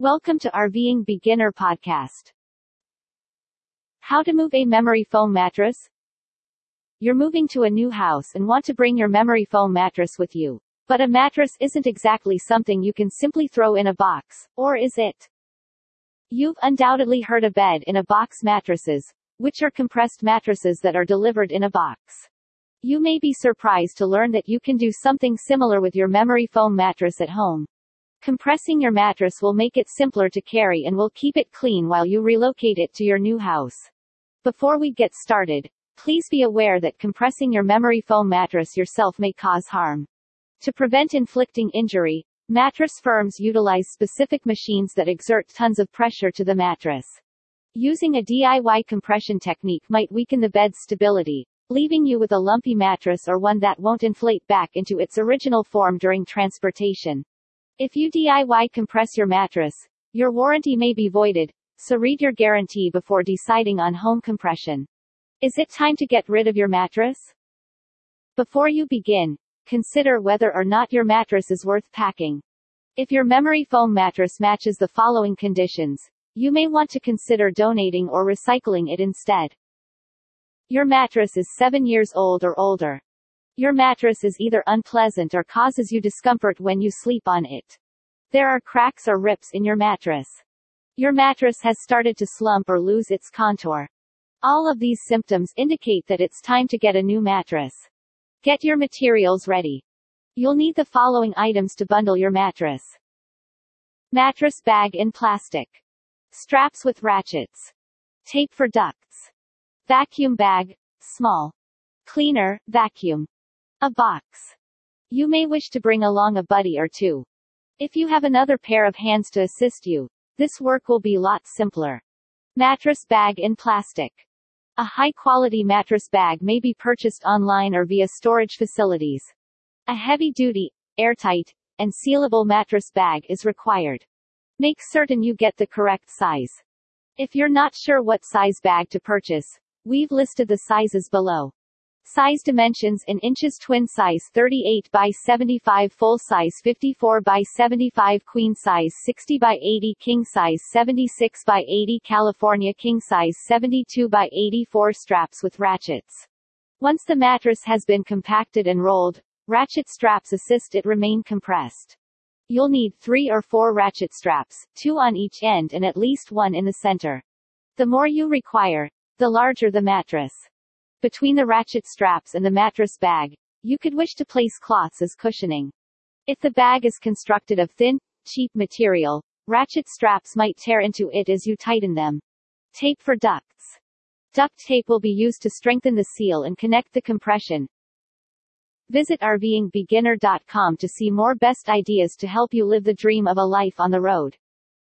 Welcome to RVing Beginner Podcast. How to move a memory foam mattress? You're moving to a new house and want to bring your memory foam mattress with you. But a mattress isn't exactly something you can simply throw in a box, or is it? You've undoubtedly heard of bed in a box mattresses, which are compressed mattresses that are delivered in a box. You may be surprised to learn that you can do something similar with your memory foam mattress at home. Compressing your mattress will make it simpler to carry and will keep it clean while you relocate it to your new house. Before we get started, please be aware that compressing your memory foam mattress yourself may cause harm. To prevent inflicting injury, mattress firms utilize specific machines that exert tons of pressure to the mattress. Using a DIY compression technique might weaken the bed's stability, leaving you with a lumpy mattress or one that won't inflate back into its original form during transportation. If you DIY compress your mattress, your warranty may be voided, so read your guarantee before deciding on home compression. Is it time to get rid of your mattress? Before you begin, consider whether or not your mattress is worth packing. If your memory foam mattress matches the following conditions, you may want to consider donating or recycling it instead. Your mattress is 7 years old or older. Your mattress is either unpleasant or causes you discomfort when you sleep on it. There are cracks or rips in your mattress. Your mattress has started to slump or lose its contour. All of these symptoms indicate that it's time to get a new mattress. Get your materials ready. You'll need the following items to bundle your mattress. Mattress bag in plastic. Straps with ratchets. Tape for ducts. Vacuum bag, small. Cleaner, vacuum. A box. You may wish to bring along a buddy or two. If you have another pair of hands to assist you, this work will be lot simpler. Mattress bag in plastic. A high-quality mattress bag may be purchased online or via storage facilities. A heavy-duty, airtight, and sealable mattress bag is required. Make certain you get the correct size. If you're not sure what size bag to purchase, we've listed the sizes below. Size dimensions in inches twin size 38 by 75 full size 54 by 75 queen size 60 by 80 king size 76 by 80 California king size 72 by 84 straps with ratchets. Once the mattress has been compacted and rolled, ratchet straps assist it remain compressed. You'll need three or four ratchet straps, two on each end and at least one in the center. The more you require, the larger the mattress. Between the ratchet straps and the mattress bag, you could wish to place cloths as cushioning. If the bag is constructed of thin, cheap material, ratchet straps might tear into it as you tighten them. Tape for ducts. Duct tape will be used to strengthen the seal and connect the compression. Visit RVingBeginner.com to see more best ideas to help you live the dream of a life on the road.